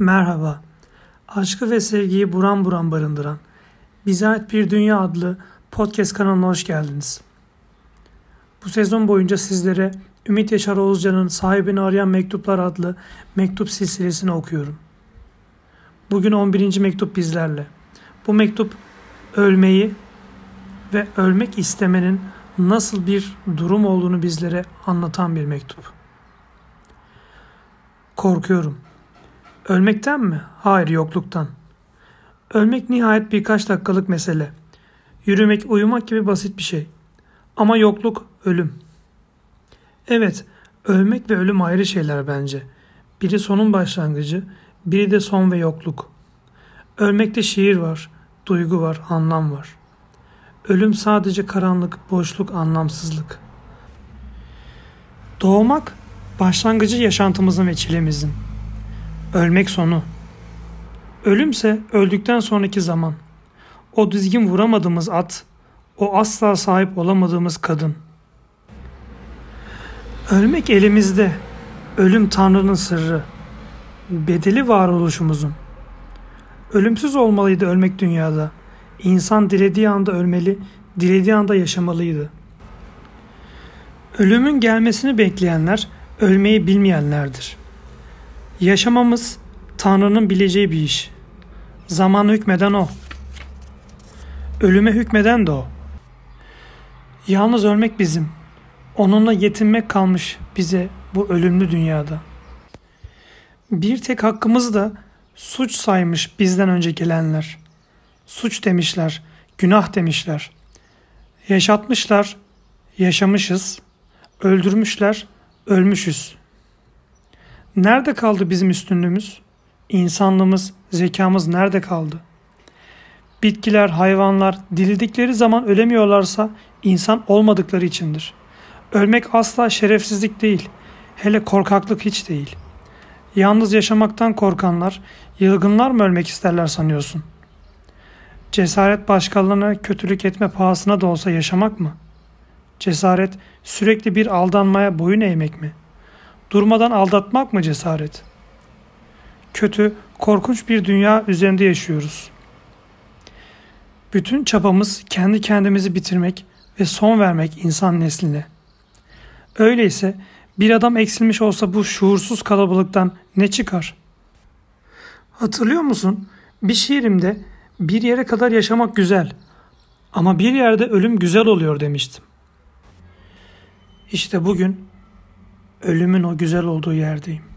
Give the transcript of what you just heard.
Merhaba. Aşkı ve sevgiyi buram buram barındıran Bize Ait Bir Dünya adlı podcast kanalına hoş geldiniz. Bu sezon boyunca sizlere Ümit Yaşar Oğuzcan'ın Sahibini Arayan Mektuplar adlı mektup silsilesini okuyorum. Bugün 11. mektup bizlerle. Bu mektup ölmeyi ve ölmek istemenin nasıl bir durum olduğunu bizlere anlatan bir mektup. Korkuyorum. Ölmekten mi? Hayır, yokluktan. Ölmek nihayet birkaç dakikalık mesele. Yürümek, uyumak gibi basit bir şey. Ama yokluk ölüm. Evet, ölmek ve ölüm ayrı şeyler bence. Biri sonun başlangıcı, biri de son ve yokluk. Ölmekte şiir var, duygu var, anlam var. Ölüm sadece karanlık, boşluk, anlamsızlık. Doğmak başlangıcı yaşantımızın ve çilemizin. Ölmek sonu. Ölümse öldükten sonraki zaman. O dizgin vuramadığımız at, o asla sahip olamadığımız kadın. Ölmek elimizde. Ölüm Tanrı'nın sırrı. Bedeli varoluşumuzun. Ölümsüz olmalıydı ölmek dünyada. İnsan dilediği anda ölmeli, dilediği anda yaşamalıydı. Ölümün gelmesini bekleyenler ölmeyi bilmeyenlerdir. Yaşamamız Tanrı'nın bileceği bir iş. Zaman hükmeden o. Ölüme hükmeden de o. Yalnız ölmek bizim. Onunla yetinmek kalmış bize bu ölümlü dünyada. Bir tek hakkımız da suç saymış bizden önce gelenler. Suç demişler, günah demişler. Yaşatmışlar, yaşamışız. Öldürmüşler, ölmüşüz. Nerede kaldı bizim üstünlüğümüz? İnsanlığımız, zekamız nerede kaldı? Bitkiler, hayvanlar dilidikleri zaman ölemiyorlarsa insan olmadıkları içindir. Ölmek asla şerefsizlik değil, hele korkaklık hiç değil. Yalnız yaşamaktan korkanlar, yılgınlar mı ölmek isterler sanıyorsun? Cesaret başkalarına kötülük etme pahasına da olsa yaşamak mı? Cesaret sürekli bir aldanmaya boyun eğmek mi? Durmadan aldatmak mı cesaret? Kötü, korkunç bir dünya üzerinde yaşıyoruz. Bütün çabamız kendi kendimizi bitirmek ve son vermek insan nesline. Öyleyse bir adam eksilmiş olsa bu şuursuz kalabalıktan ne çıkar? Hatırlıyor musun? Bir şiirimde bir yere kadar yaşamak güzel ama bir yerde ölüm güzel oluyor demiştim. İşte bugün ölümün o güzel olduğu yerdeyim.